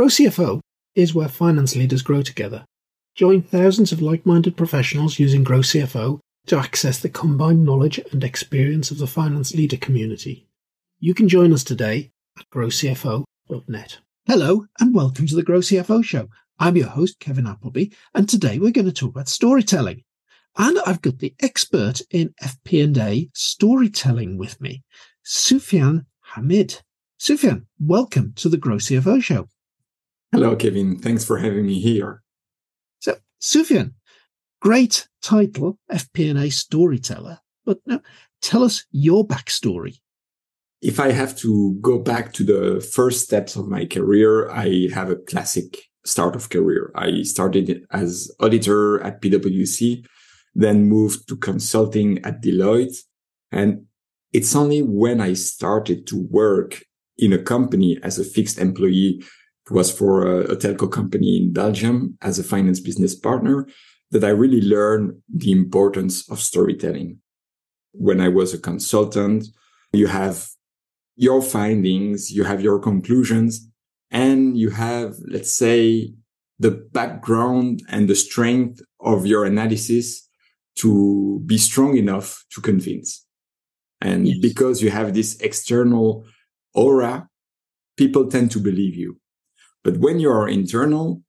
Grow CFO is where finance leaders grow together. Join thousands of like minded professionals using Grow CFO to access the combined knowledge and experience of the finance leader community. You can join us today at growcfo.net. Hello, and welcome to the Grow CFO Show. I'm your host, Kevin Appleby, and today we're going to talk about storytelling. And I've got the expert in FP&A storytelling with me, Soufyan Hamid. Soufyan, welcome to the Grow CFO Show. Hello, Kevin. Thanks for having me here. So, Soufyan, great title, FP&A storyteller. But now, tell us your backstory. If I have to go back to the first steps of my career, I have a classic start of career. I started as auditor at PwC, then moved to consulting at Deloitte. And it's only when I started to work in a company as a fixed employee was for a, a telco company in Belgium as a finance business partner that I really learned the importance of storytelling. When I was a consultant, you have your findings, you have your conclusions, and you have, let's say, the background and the strength of your analysis to be strong enough to convince. And yes. because you have this external aura, people tend to believe you. But when you are internal,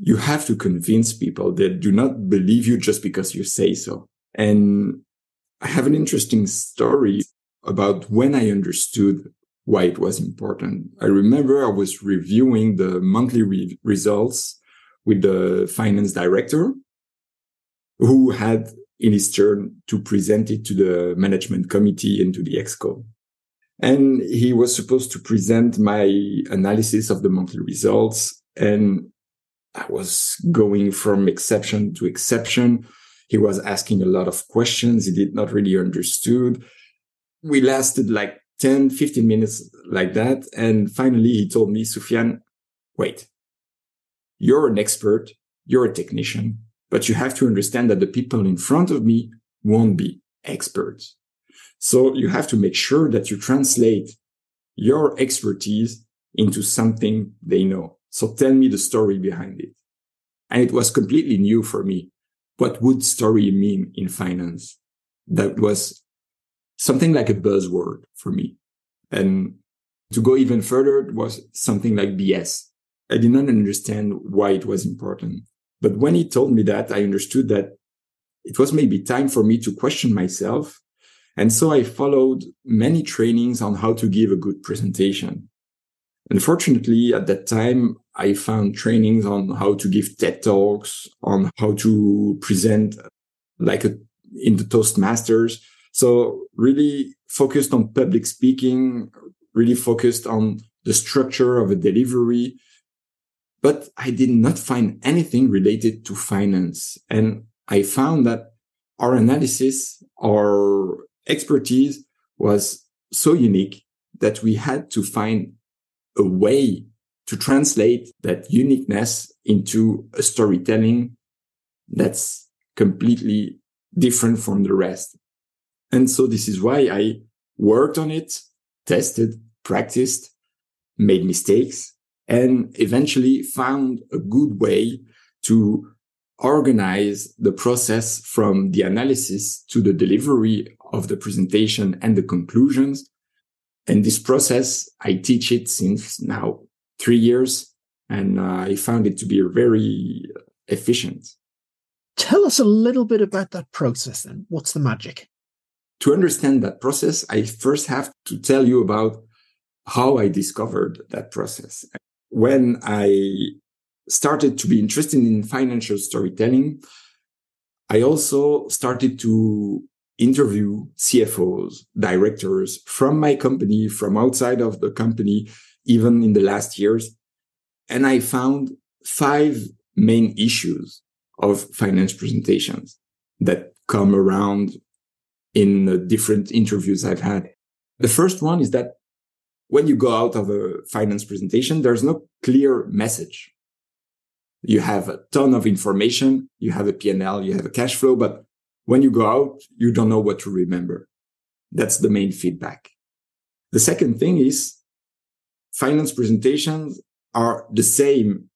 you have to convince people that do not believe you just because you say so. And I have an interesting story about when I understood why it was important. I remember I was reviewing the monthly re- results with the finance director who had in his turn to present it to the management committee and to the exco. And he was supposed to present my analysis of the monthly results. And I was going from exception to exception. He was asking a lot of questions. He did not really understood. We lasted like 10, 15 minutes like that. And finally he told me, Soufyan, wait, you're an expert. You're a technician, but you have to understand that the people in front of me won't be experts. So you have to make sure that you translate your expertise into something they know. So tell me the story behind it. And it was completely new for me. What would story mean in finance? That was something like a buzzword for me. And to go even further, it was something like BS. I did not understand why it was important. But when he told me that, I understood that it was maybe time for me to question myself and so I followed many trainings on how to give a good presentation. Unfortunately, at that time, I found trainings on how to give TED talks, on how to present like a, in the Toastmasters. So really focused on public speaking, really focused on the structure of a delivery. But I did not find anything related to finance. And I found that our analysis, our expertise was so unique that we had to find a way to translate that uniqueness into a storytelling that's completely different from the rest. And so this is why I worked on it, tested, practiced, made mistakes, and eventually found a good way to organize the process from the analysis to the delivery of the presentation and the conclusions. And this process, I teach it since now three years and uh, I found it to be very efficient. Tell us a little bit about that process then. What's the magic? To understand that process, I first have to tell you about how I discovered that process. When I started to be interested in financial storytelling, I also started to interview CFOs, directors from my company, from outside of the company, even in the last years. And I found five main issues of finance presentations that come around in the different interviews I've had. The first one is that when you go out of a finance presentation, there's no clear message. You have a ton of information. You have a P&L, you have a cash flow, but when you go out, you don't know what to remember. That's the main feedback. The second thing is finance presentations are the same.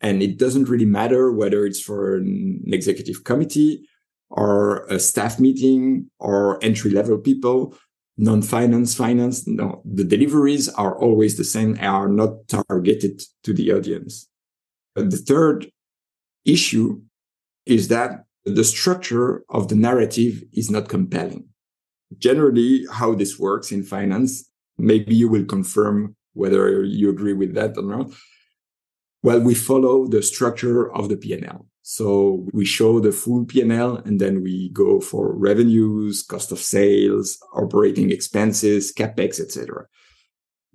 And it doesn't really matter whether it's for an executive committee or a staff meeting or entry level people, non-finance, finance. No, the deliveries are always the same, are not targeted to the audience. The third issue is that the structure of the narrative is not compelling. Generally, how this works in finance, maybe you will confirm whether you agree with that or not. Well, we follow the structure of the P&L. So we show the full P&L and then we go for revenues, cost of sales, operating expenses, capex, etc.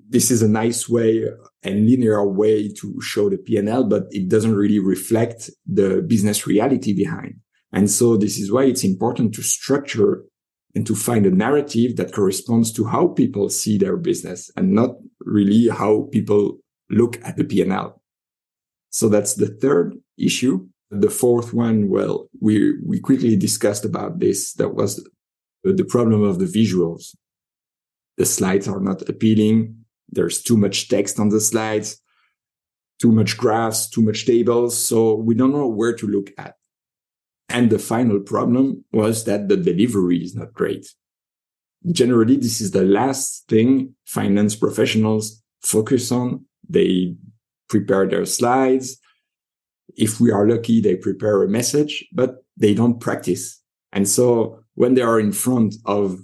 This is a nice way and linear way to show the P&L, but it doesn't really reflect the business reality behind. And so this is why it's important to structure and to find a narrative that corresponds to how people see their business and not really how people look at the P&L. So that's the third issue. The fourth one, well, we, we quickly discussed about this. That was the problem of the visuals. The slides are not appealing. There's too much text on the slides, too much graphs, too much tables. So we don't know where to look at. And the final problem was that the delivery is not great. Generally, this is the last thing finance professionals focus on. They prepare their slides if we are lucky, they prepare a message, but they don't practice. And so when they are in front of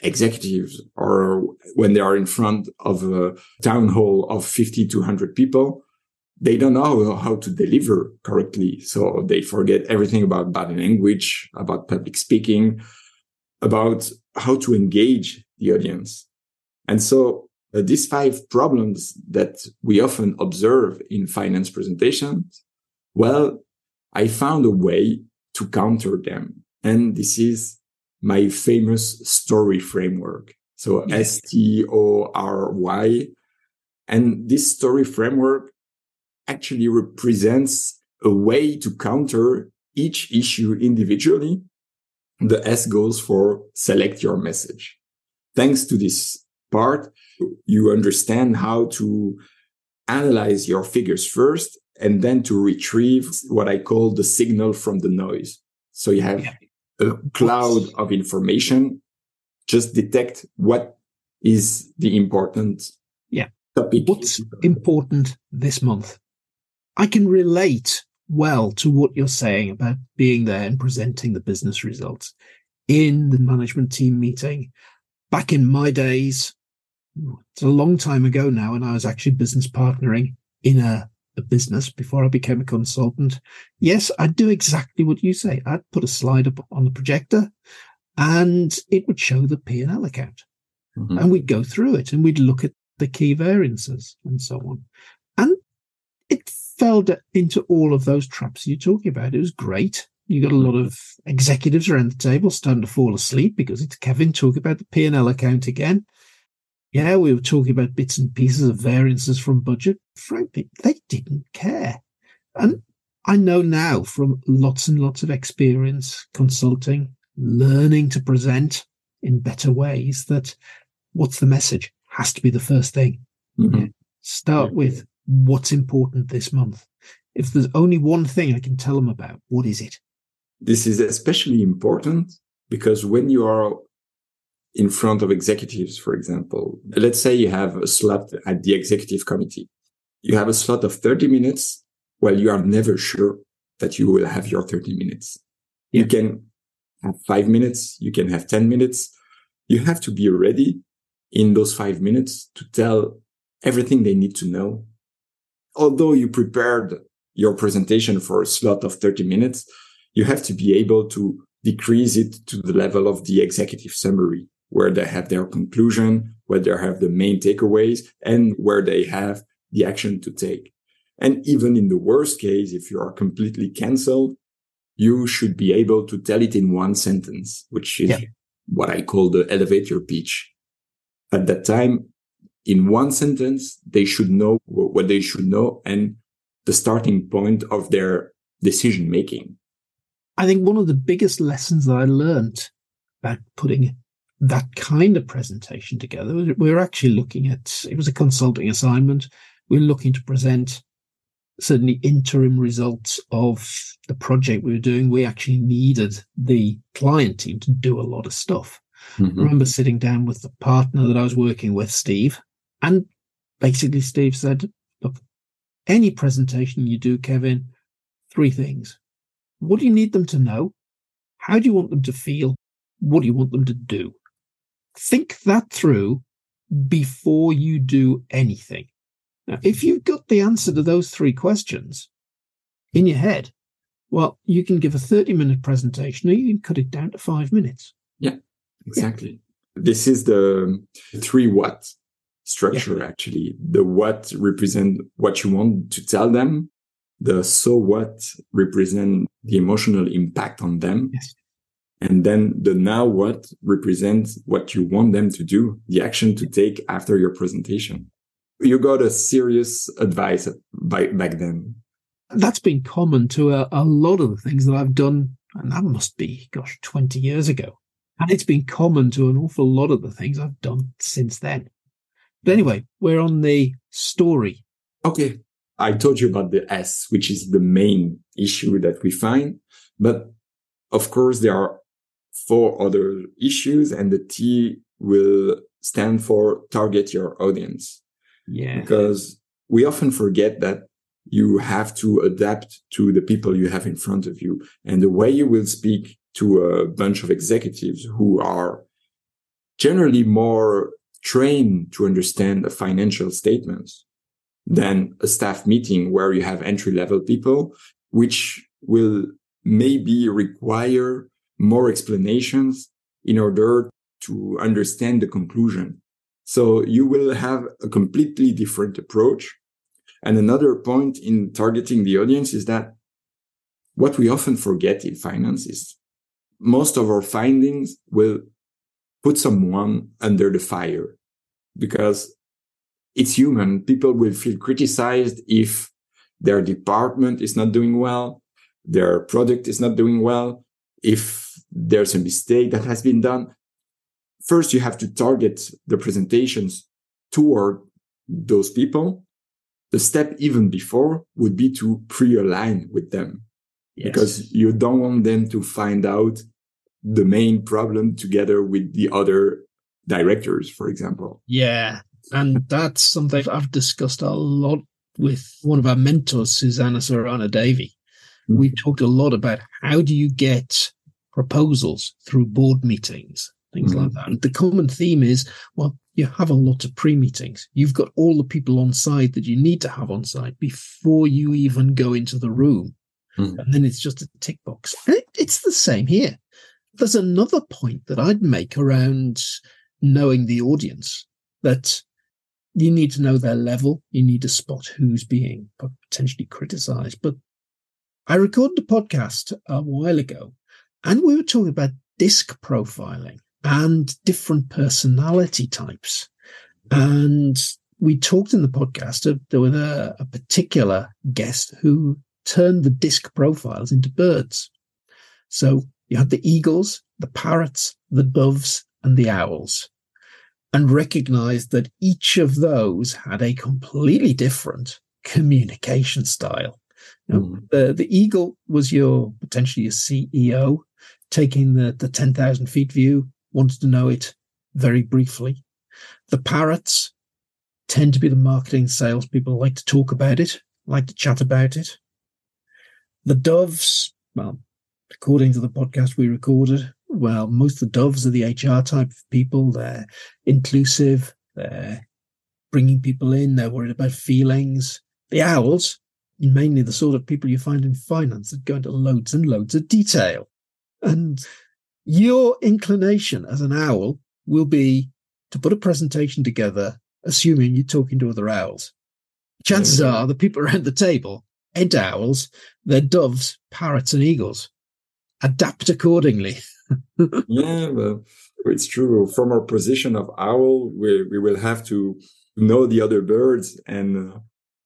executives or when they are in front of a town hall of 50 to 100 people, they don't know how to deliver correctly. So they forget everything about body language, about public speaking, about how to engage the audience. And so uh, these five problems that we often observe in finance presentations well, I found a way to counter them. And this is my famous story framework. So S T O R Y. And this story framework actually represents a way to counter each issue individually. The S goes for select your message. Thanks to this part, you understand how to analyze your figures first and then to retrieve what I call the signal from the noise. So you have a cloud of information, just detect what is the important yeah. topic. What's important this month? I can relate well to what you're saying about being there and presenting the business results in the management team meeting. Back in my days, it's a long time ago now, and I was actually business partnering in a a business before I became a consultant, yes, I'd do exactly what you say. I'd put a slide up on the projector and it would show the P&L account. Mm-hmm. And we'd go through it and we'd look at the key variances and so on. And it fell into all of those traps you're talking about. It was great. You got a lot of executives around the table starting to fall asleep because it's Kevin talking about the P&L account again. Yeah, we were talking about bits and pieces of variances from budget. Frankly, they didn't care. And I know now from lots and lots of experience consulting, learning to present in better ways that what's the message has to be the first thing. Mm-hmm. Start yeah. with what's important this month. If there's only one thing I can tell them about, what is it? This is especially important because when you are in front of executives, for example. Let's say you have a slot at the executive committee. You have a slot of 30 minutes. Well, you are never sure that you will have your 30 minutes. Yeah. You can have five minutes. You can have 10 minutes. You have to be ready in those five minutes to tell everything they need to know. Although you prepared your presentation for a slot of 30 minutes, you have to be able to decrease it to the level of the executive summary where they have their conclusion, where they have the main takeaways and where they have the action to take. And even in the worst case, if you are completely canceled, you should be able to tell it in one sentence, which is yeah. what I call the elevator pitch. At that time, in one sentence, they should know what they should know and the starting point of their decision making. I think one of the biggest lessons that I learned about putting that kind of presentation together. We were actually looking at it was a consulting assignment. we're looking to present certainly interim results of the project we were doing. We actually needed the client team to do a lot of stuff. Mm-hmm. I remember sitting down with the partner that I was working with, Steve, and basically Steve said, look, any presentation you do, Kevin, three things. What do you need them to know? How do you want them to feel? What do you want them to do? Think that through before you do anything. Now, if you've got the answer to those three questions in your head, well, you can give a 30 minute presentation or you can cut it down to five minutes. Yeah, exactly. Yeah. This is the three what structure, yeah. actually. The what represent what you want to tell them. The so what represent the emotional impact on them. Yes. And then the now what represents what you want them to do, the action to take after your presentation you got a serious advice by, back then. That's been common to a, a lot of the things that I've done, and that must be, gosh, 20 years ago. And it's been common to an awful lot of the things I've done since then. But anyway, we're on the story. Okay. I told you about the S, which is the main issue that we find. But of course, there are four other issues and the T will stand for target your audience. Yeah. Because we often forget that you have to adapt to the people you have in front of you. And the way you will speak to a bunch of executives who are generally more trained to understand the financial statements than a staff meeting where you have entry level people, which will maybe require more explanations in order to understand the conclusion. So you will have a completely different approach. And another point in targeting the audience is that what we often forget in finance is most of our findings will put someone under the fire because it's human. People will feel criticized if their department is not doing well, their product is not doing well, if there's a mistake that has been done first you have to target the presentations toward those people. The step even before would be to pre-align with them yes. because you don't want them to find out the main problem together with the other directors, for example. Yeah. And that's something I've discussed a lot with one of our mentors, Susanna Sorana Davy. Mm-hmm. We talked a lot about how do you get proposals through board meetings things mm like that. And the common theme is, well, you have a lot of pre-meetings. You've got all the people on site that you need to have on site before you even go into the room. mm And then it's just a tick box. It, it's the same here. There's another point that I'd make around knowing the audience that you need to know their level. You need to spot who's being potentially criticized. But I recorded a podcast a while ago and we were talking about disc profiling and different personality types. And we talked in the podcast of, there was a, a particular guest who turned the disc profiles into birds. So you had the eagles, the parrots, the doves, and the owls, and recognized that each of those had a completely different communication style. Now, mm. the, the eagle was your potentially your CEO taking the, the 10,000 feet view wanted to know it very briefly. The parrots tend to be the marketing salespeople, like to talk about it, like to chat about it. The doves, well, according to the podcast we recorded, well, most of the doves are the HR type of people. They're inclusive. They're bringing people in. They're worried about feelings. The owls, mainly the sort of people you find in finance that go into loads and loads of detail. And your inclination as an owl will be to put a presentation together, assuming you're talking to other owls. Chances mm-hmm. are the people around the table ain't owls, they're doves, parrots, and eagles. Adapt accordingly. yeah, well, it's true. From our position of owl, we, we will have to know the other birds and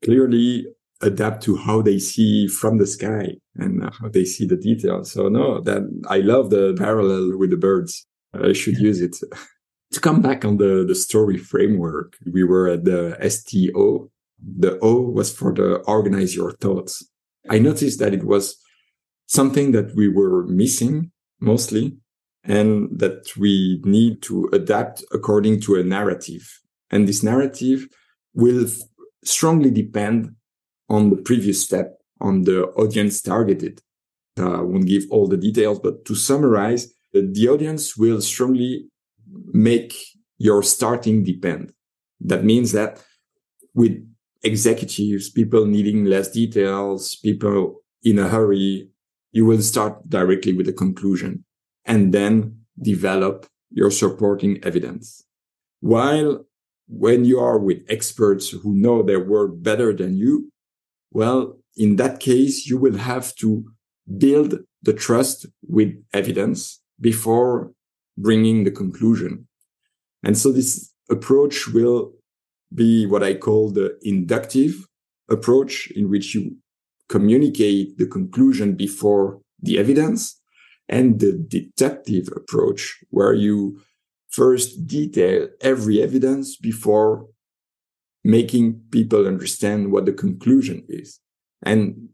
clearly adapt to how they see from the sky and how mm-hmm. they see the details. So no, that I love the parallel with the birds. I should use it. to come back on the, the story framework, we were at the STO The O was for the organize your thoughts. I noticed that it was something that we were missing mostly and that we need to adapt according to a narrative. And this narrative will strongly depend on the previous step on the audience targeted. Uh, I won't give all the details, but to summarize, the audience will strongly make your starting depend. That means that with executives, people needing less details, people in a hurry, you will start directly with the conclusion and then develop your supporting evidence. While when you are with experts who know their work better than you, well, in that case, you will have to build the trust with evidence before bringing the conclusion. And so this approach will be what I call the inductive approach in which you communicate the conclusion before the evidence and the deductive approach where you first detail every evidence before making people understand what the conclusion is. And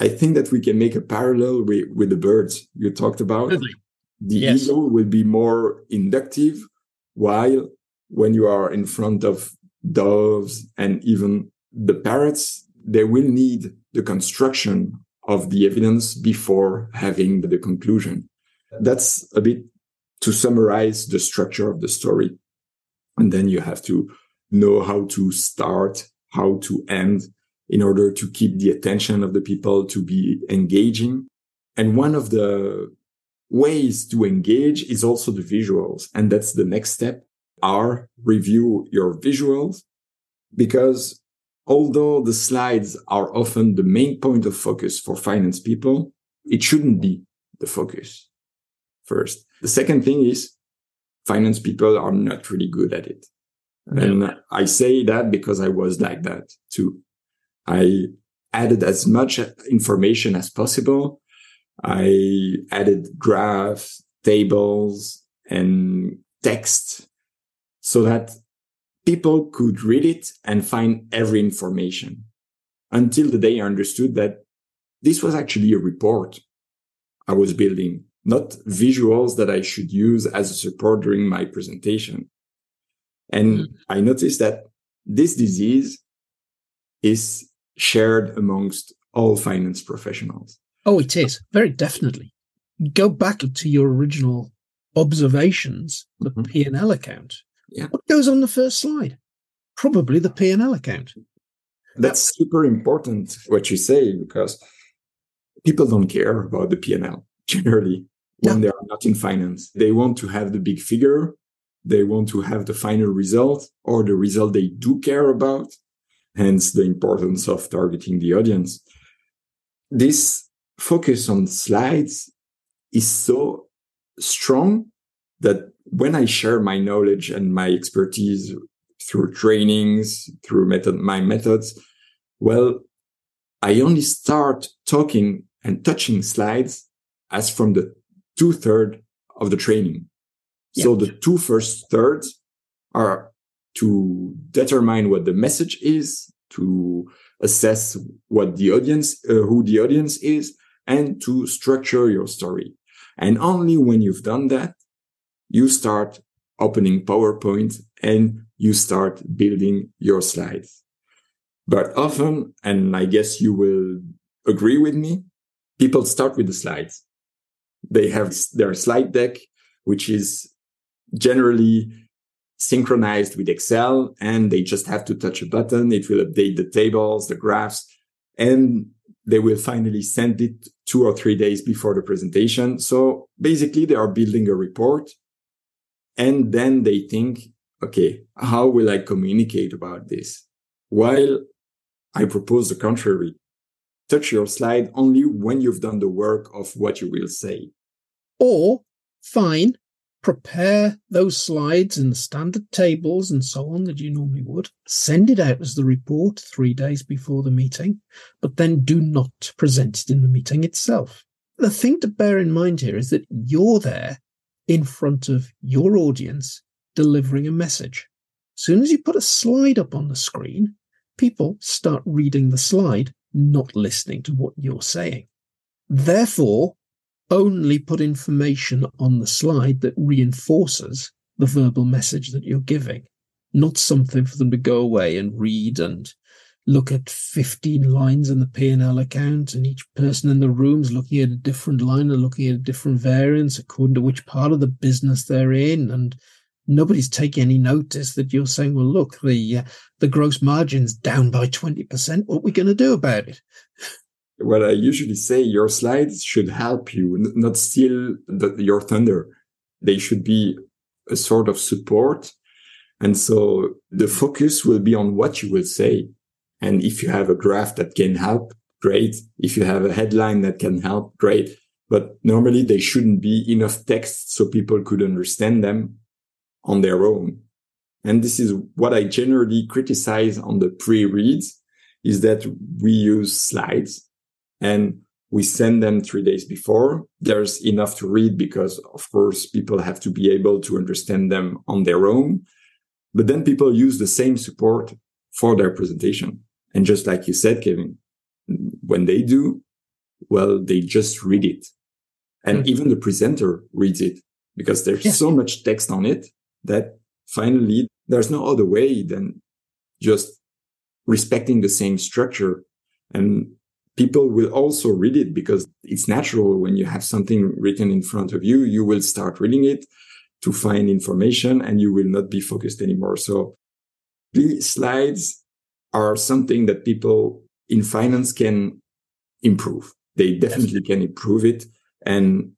I think that we can make a parallel with, with the birds you talked about. The yes. eagle will be more inductive, while when you are in front of doves and even the parrots, they will need the construction of the evidence before having the conclusion. That's a bit to summarize the structure of the story. And then you have to know how to start, how to end in order to keep the attention of the people to be engaging. And one of the ways to engage is also the visuals. And that's the next step are review your visuals because although the slides are often the main point of focus for finance people, it shouldn't be the focus first. The second thing is finance people are not really good at it. And I say that because I was like that too. I added as much information as possible. I added graphs, tables, and text so that people could read it and find every information until the day I understood that this was actually a report I was building, not visuals that I should use as a support during my presentation. And mm. I noticed that this disease is shared amongst all finance professionals. Oh, it is very definitely. Go back to your original observations, the mm-hmm. P and L account. Yeah. What goes on the first slide? Probably the P and L account. That's super important what you say because people don't care about the P and L generally when no. they are not in finance. They want to have the big figure. They want to have the final result or the result they do care about hence the importance of targeting the audience. This focus on slides is so strong that when I share my knowledge and my expertise through trainings, through method, my methods, well, I only start talking and touching slides as from the two third of the training. So the two first thirds are to determine what the message is, to assess what the audience, uh, who the audience is, and to structure your story. And only when you've done that, you start opening PowerPoint and you start building your slides. But often, and I guess you will agree with me, people start with the slides. They have their slide deck, which is generally synchronized with Excel and they just have to touch a button. It will update the tables, the graphs, and they will finally send it two or three days before the presentation. So basically they are building a report and then they think, okay, how will I communicate about this? While I propose the contrary, touch your slide only when you've done the work of what you will say. Or fine, prepare those slides in the standard tables and so on that you normally would, send it out as the report three days before the meeting, but then do not present it in the meeting itself. The thing to bear in mind here is that you're there in front of your audience delivering a message. As soon as you put a slide up on the screen, people start reading the slide, not listening to what you're saying. Therefore, only put information on the slide that reinforces the verbal message that you're giving, not something for them to go away and read and look at 15 lines in the P&L account and each person in the room is looking at a different line and looking at a different variance according to which part of the business they're in. And nobody's taking any notice that you're saying well look the uh, the gross margin's down by 20% what are we going to do about it what i usually say your slides should help you not steal the, your thunder they should be a sort of support and so the focus will be on what you will say and if you have a graph that can help, great. If you have a headline that can help, great. But normally they shouldn't be enough text so people could understand them on their own. And this is what I generally criticize on the pre-reads is that we use slides and we send them three days before. There's enough to read because of course people have to be able to understand them on their own. But then people use the same support for their presentation. And just like you said, Kevin, when they do, well, they just read it. And mm-hmm. even the presenter reads it because there's yeah. so much text on it that finally there's no other way than just respecting the same structure. And people will also read it because it's natural when you have something written in front of you, you will start reading it to find information and you will not be focused anymore. So the slides are something that people in finance can improve. They definitely can improve it. And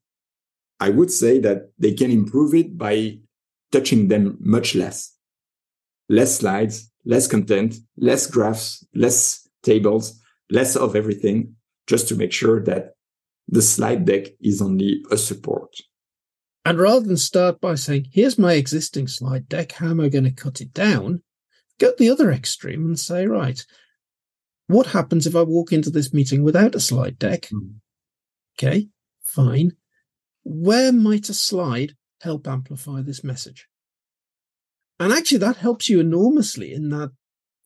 I would say that they can improve it by touching them much less. Less slides, less content, less graphs, less tables, less of everything, just to make sure that the slide deck is only a support. And rather than start by saying, here's my existing slide deck, how am I going to cut it down? go the other extreme and say, right, what happens if I walk into this meeting without a slide deck? Mm. Okay, fine. Where might a slide help amplify this message? And actually, that helps you enormously in that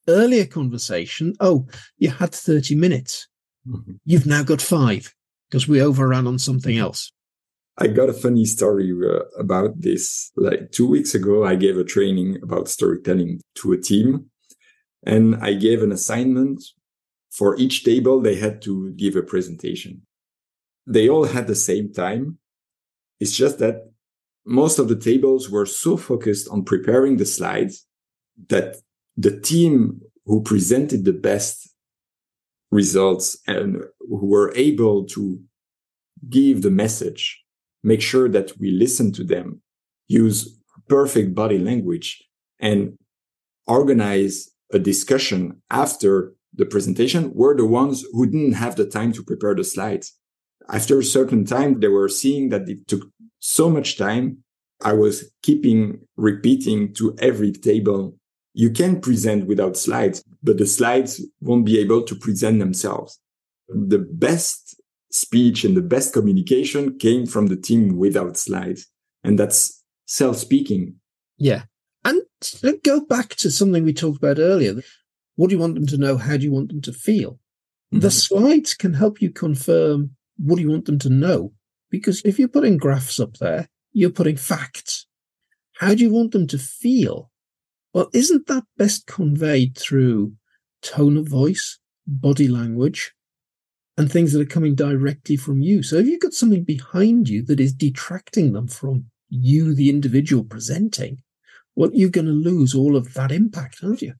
earlier conversation. Oh, you had 30 minutes. Mm-hmm. You've now got five because we overran on something else. I got a funny story uh, about this. Like two weeks ago, I gave a training about storytelling to a team and I gave an assignment for each table. They had to give a presentation. They all had the same time. It's just that most of the tables were so focused on preparing the slides that the team who presented the best results and who were able to give the message make sure that we listen to them, use perfect body language and organize a discussion after the presentation were the ones who didn't have the time to prepare the slides. After a certain time, they were seeing that it took so much time. I was keeping repeating to every table. You can present without slides, but the slides won't be able to present themselves. The best speech and the best communication came from the team without slides. And that's self speaking. Yeah. And go back to something we talked about earlier. What do you want them to know? How do you want them to feel? Mm-hmm. The slides can help you confirm what do you want them to know. Because if you're putting graphs up there, you're putting facts. How do you want them to feel? Well, isn't that best conveyed through tone of voice, body language, and things that are coming directly from you. So if you've got something behind you that is detracting them from you, the individual presenting, well, you're going to lose all of that impact, aren't you?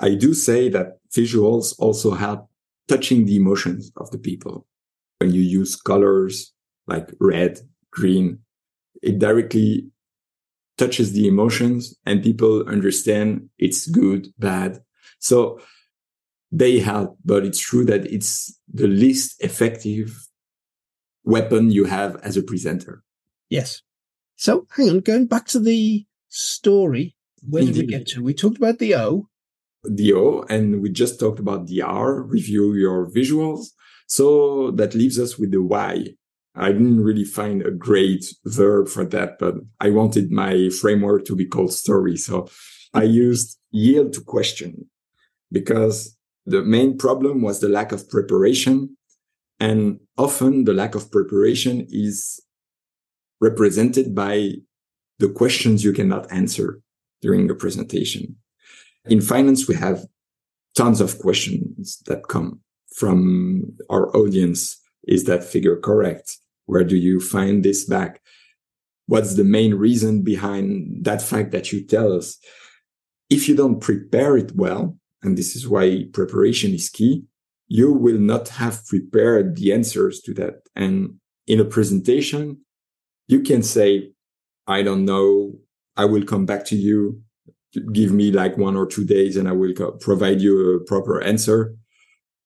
I do say that visuals also help touching the emotions of the people. When you use colors like red, green, it directly touches the emotions and people understand it's good, bad. So they help, but it's true that it's the least effective weapon you have as a presenter. Yes. So hang on, going back to the story, where Indeed. did we mm-hmm. get to? We talked about the O. The O, and we just talked about the R, review your visuals. So that leaves us with the Y. I didn't really find a great verb for that, but I wanted my framework to be called story. So I used yield to question. because the main problem was the lack of preparation. And often the lack of preparation is represented by the questions you cannot answer during the presentation. In finance, we have tons of questions that come from our audience. Is that figure correct? Where do you find this back? What's the main reason behind that fact that you tell us? If you don't prepare it well, and this is why preparation is key, you will not have prepared the answers to that. And in a presentation, you can say, I don't know. I will come back to you. Give me like one or two days and I will provide you a proper answer.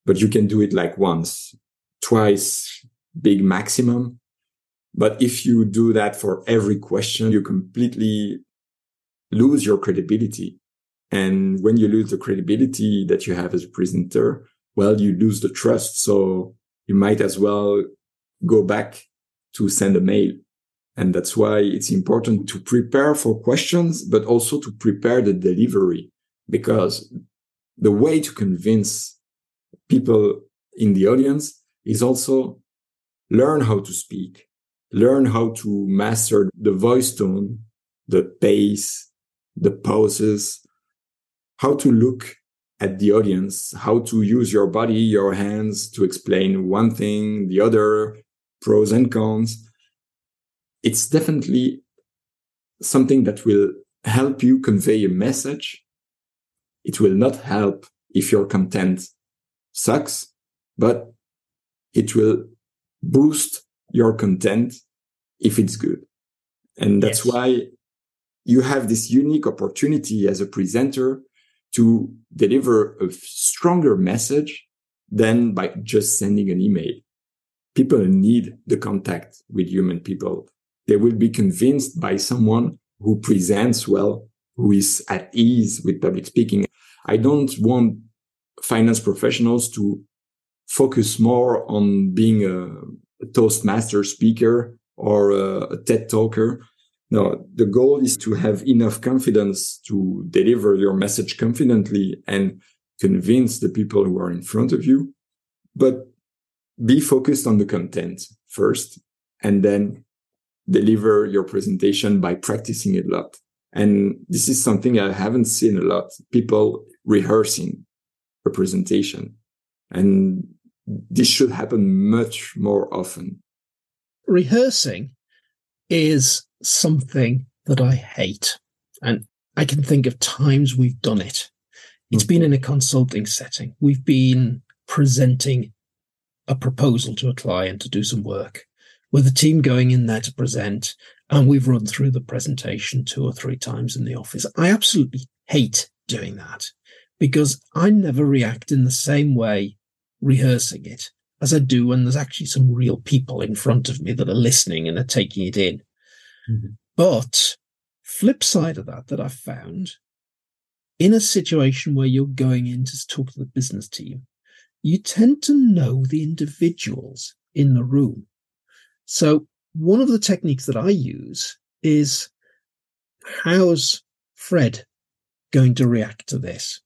But you can do it like once, twice, big maximum. But if you do that for every question, you completely lose your credibility. And when you lose the credibility that you have as a presenter, well, you lose the trust. So you might as well go back to send a mail and that's why it's important to prepare for questions, but also to prepare the delivery because the way to convince people in the audience is also learn how to speak, learn how to master the voice tone, the pace, the pauses, how to look at the audience, how to use your body, your hands to explain one thing, the other, pros and cons it's definitely something that will help you convey a message. It will not help if your content sucks, but it will boost your content if it's good. And that's yes. why you have this unique opportunity as a presenter to deliver a stronger message than by just sending an email. People need the contact with human people they will be convinced by someone who presents well, who is at ease with public speaking. I don't want finance professionals to focus more on being a, Toastmaster speaker or a, a TED talker. No, the goal is to have enough confidence to deliver your message confidently and convince the people who are in front of you. But be focused on the content first and then deliver your presentation by practicing it a lot. And this is something I haven't seen a lot. People rehearsing a presentation. And this should happen much more often. Rehearsing is something that I hate. And I can think of times we've done it. It's been in a consulting setting. We've been presenting a proposal to a client to do some work with a team going in there to present, and we've run through the presentation two or three times in the office. I absolutely hate doing that because I never react in the same way rehearsing it as I do when there's actually some real people in front of me that are listening and are taking it in. Mm-hmm. But flip side of that, that I've found in a situation where you're going in to talk to the business team, you tend to know the individuals in the room. So one of the techniques that I use is how's Fred going to react to this?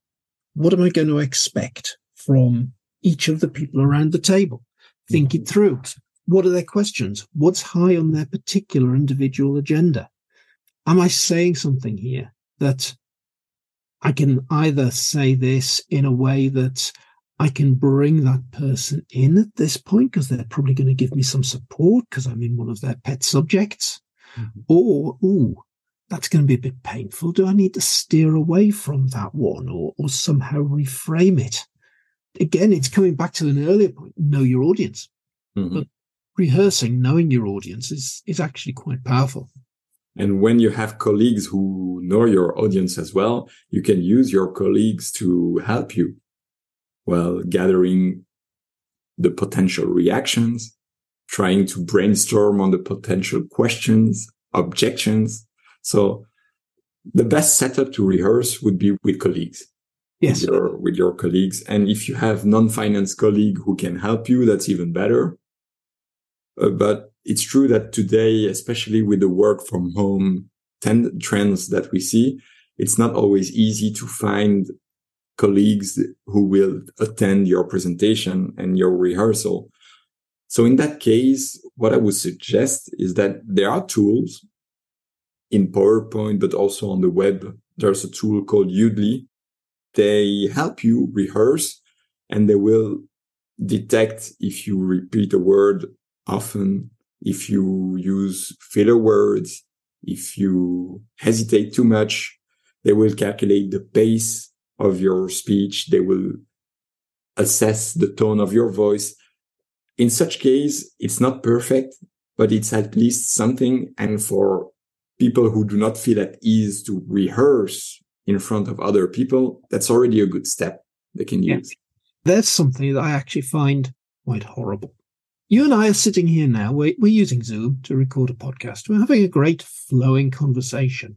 What am I going to expect from each of the people around the table? Think it through. What are their questions? What's high on their particular individual agenda? Am I saying something here that I can either say this in a way that I can bring that person in at this point because they're probably going to give me some support because I'm in one of their pet subjects. Mm-hmm. Or, ooh, that's going to be a bit painful. Do I need to steer away from that one or, or somehow reframe it? Again, it's coming back to an earlier point know your audience. Mm-hmm. But rehearsing, knowing your audience is, is actually quite powerful. And when you have colleagues who know your audience as well, you can use your colleagues to help you well, gathering the potential reactions, trying to brainstorm on the potential questions, objections. So the best setup to rehearse would be with colleagues. Yes. With your, with your colleagues. And if you have non-finance colleague who can help you, that's even better. Uh, but it's true that today, especially with the work from home ten- trends that we see, it's not always easy to find colleagues who will attend your presentation and your rehearsal. So in that case, what I would suggest is that there are tools in PowerPoint, but also on the web. There's a tool called Yoodli. They help you rehearse and they will detect if you repeat a word often, if you use filler words, if you hesitate too much, they will calculate the pace of your speech. They will assess the tone of your voice. In such case, it's not perfect, but it's at least something. And for people who do not feel at ease to rehearse in front of other people, that's already a good step they can use. Yeah. There's something that I actually find quite horrible. You and I are sitting here now. We're, we're using Zoom to record a podcast. We're having a great flowing conversation.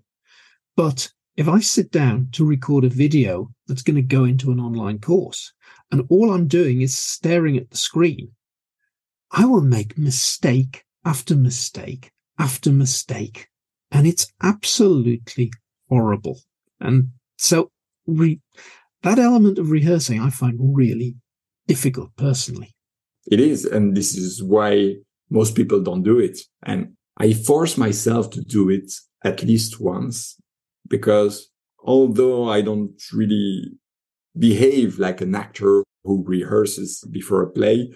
But if I sit down to record a video that's going to go into an online course and all I'm doing is staring at the screen, I will make mistake after mistake after mistake. And it's absolutely horrible. And so re- that element of rehearsing I find really difficult personally. It is. And this is why most people don't do it. And I force myself to do it at least once because although I don't really behave like an actor who rehearses before a play,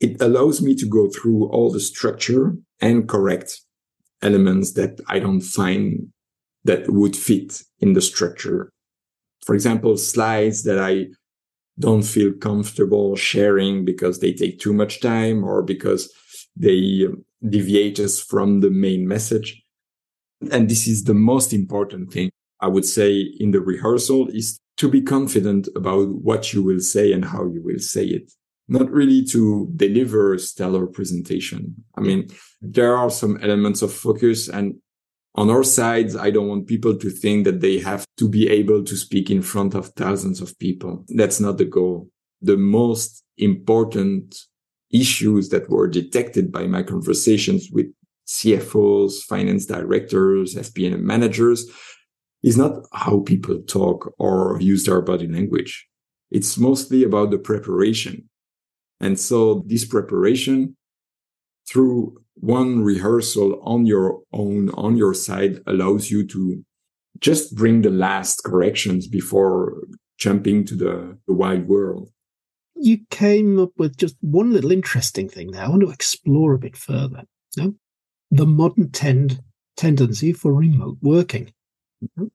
it allows me to go through all the structure and correct elements that I don't find that would fit in the structure. For example, slides that I don't feel comfortable sharing because they take too much time or because they um, deviate us from the main message. And this is the most important thing I would say in the rehearsal is to be confident about what you will say and how you will say it. Not really to deliver a stellar presentation. I mean, there are some elements of focus and on our sides, I don't want people to think that they have to be able to speak in front of thousands of people. That's not the goal. The most important issues that were detected by my conversations with CFOs, finance directors, FP&A managers is not how people talk or use their body language. It's mostly about the preparation. And so this preparation through one rehearsal on your own, on your side allows you to just bring the last corrections before jumping to the, the wide world. You came up with just one little interesting thing there. I want to explore a bit further. No? The modern tend, tendency for remote working. Mm-hmm.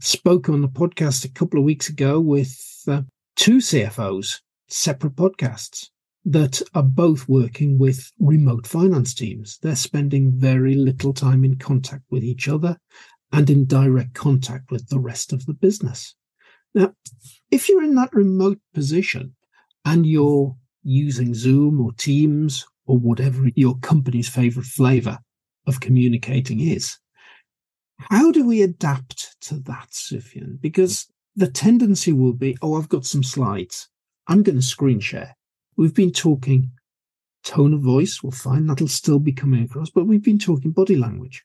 Spoke on the podcast a couple of weeks ago with uh, two CFOs, separate podcasts that are both working with remote finance teams. They're spending very little time in contact with each other and in direct contact with the rest of the business. Now, if you're in that remote position and you're using Zoom or Teams or whatever your company's favorite flavor of communicating is, how do we adapt to that, Soufyan? Because the tendency will be, oh, I've got some slides. I'm going to screen share. We've been talking tone of voice, we'll find that'll still be coming across, but we've been talking body language.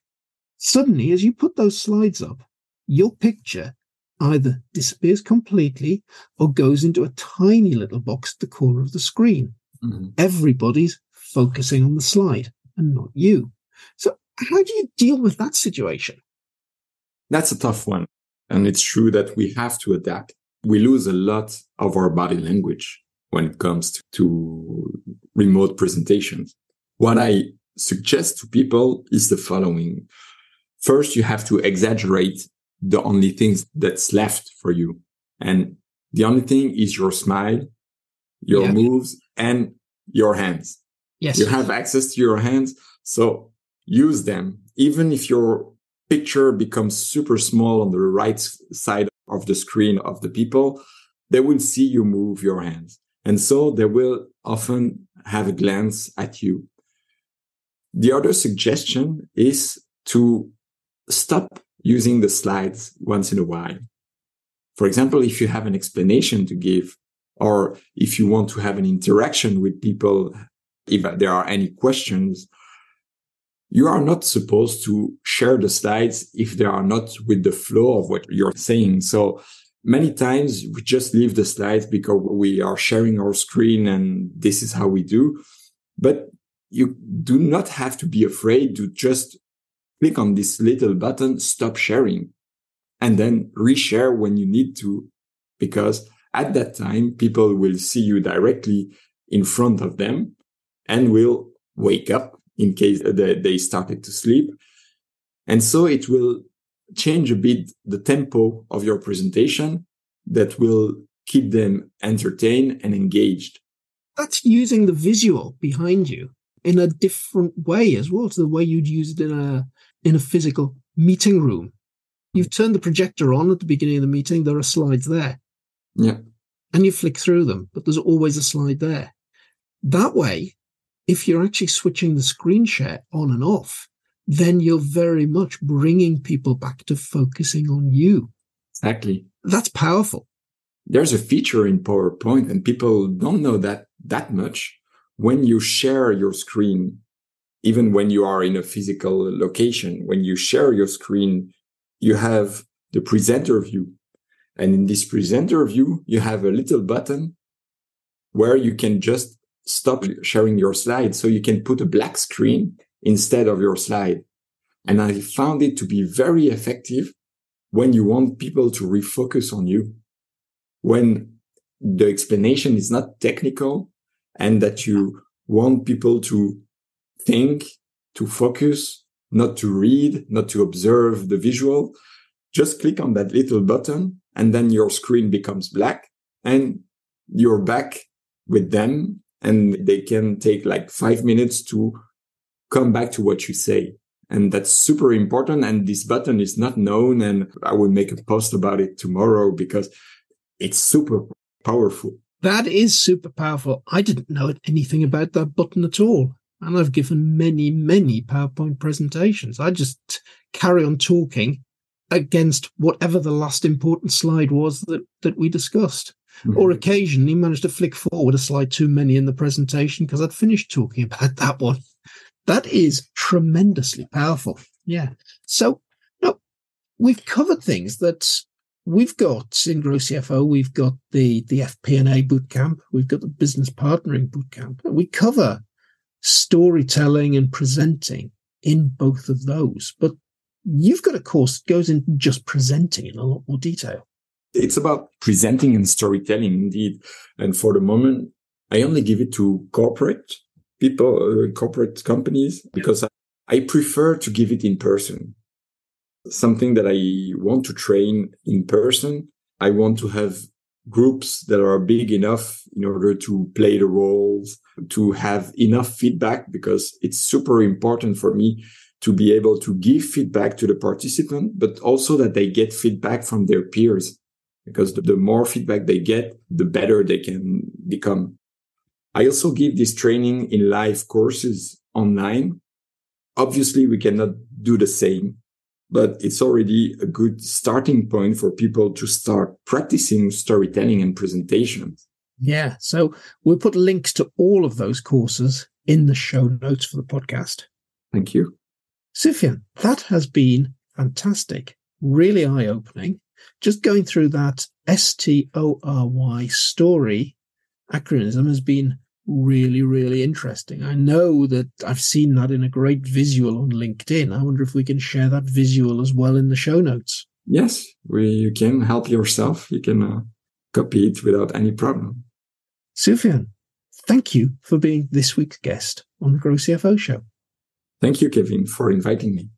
Suddenly, as you put those slides up, your picture either disappears completely or goes into a tiny little box at the corner of the screen. Mm-hmm. Everybody's focusing on the slide and not you. So, how do you deal with that situation? That's a tough one. And it's true that we have to adapt. We lose a lot of our body language when it comes to, remote presentations. What I suggest to people is the following. First, you have to exaggerate the only things that's left for you. And the only thing is your smile, your yeah. moves and your hands. Yes. You have access to your hands. So use them. Even if your picture becomes super small on the right side of the screen of the people, they will see you move your hands. And so they will often have a glance at you. The other suggestion is to stop using the slides once in a while. For example, if you have an explanation to give, or if you want to have an interaction with people, if there are any questions, you are not supposed to share the slides if they are not with the flow of what you're saying. So many times we just leave the slides because we are sharing our screen and this is how we do. But you do not have to be afraid to just click on this little button, stop sharing and then reshare when you need to, because at that time, people will see you directly in front of them and will wake up in case they started to sleep. And so it will change a bit the tempo of your presentation that will keep them entertained and engaged. That's using the visual behind you in a different way as well to the way you'd use it in a in a physical meeting room. You've turned the projector on at the beginning of the meeting, there are slides there. Yeah. And you flick through them, but there's always a slide there. That way, if you're actually switching the screen share on and off, then you're very much bringing people back to focusing on you. Exactly. That's powerful. There's a feature in PowerPoint and people don't know that that much. When you share your screen, even when you are in a physical location, when you share your screen, you have the presenter view. And in this presenter view, you have a little button where you can just stop sharing your slide. So you can put a black screen instead of your slide. And I found it to be very effective when you want people to refocus on you, when the explanation is not technical and that you want people to think, to focus, not to read, not to observe the visual. Just click on that little button and then your screen becomes black and you're back with them and they can take like five minutes to come back to what you say. And that's super important. And this button is not known. And I will make a post about it tomorrow because it's super powerful. That is super powerful. I didn't know anything about that button at all. And I've given many, many PowerPoint presentations. I just carry on talking against whatever the last important slide was that, that we discussed. Mm-hmm. Or occasionally managed to flick forward a slide too many in the presentation because I'd finished talking about that one. That is tremendously powerful. Yeah. So, no, we've covered things that we've got in Grow CFO. We've got the, the FP&A bootcamp. We've got the business partnering bootcamp. We cover storytelling and presenting in both of those. But you've got a course that goes into just presenting in a lot more detail. It's about presenting and storytelling indeed. And for the moment, I only give it to corporate people, uh, corporate companies, because I, I prefer to give it in person. Something that I want to train in person. I want to have groups that are big enough in order to play the roles, to have enough feedback, because it's super important for me to be able to give feedback to the participant, but also that they get feedback from their peers. Because the, the more feedback they get, the better they can become. I also give this training in live courses online. Obviously, we cannot do the same but it's already a good starting point for people to start practicing storytelling and presentations. Yeah. So we'll put links to all of those courses in the show notes for the podcast. Thank you. Soufyan, that has been fantastic, really eye opening. Just going through that S T O R Y story acronym has been really, really interesting. I know that I've seen that in a great visual on LinkedIn. I wonder if we can share that visual as well in the show notes. Yes, we, you can help yourself. You can uh, copy it without any problem. Soufyan, thank you for being this week's guest on the Grow CFO show. Thank you, Kevin, for inviting me.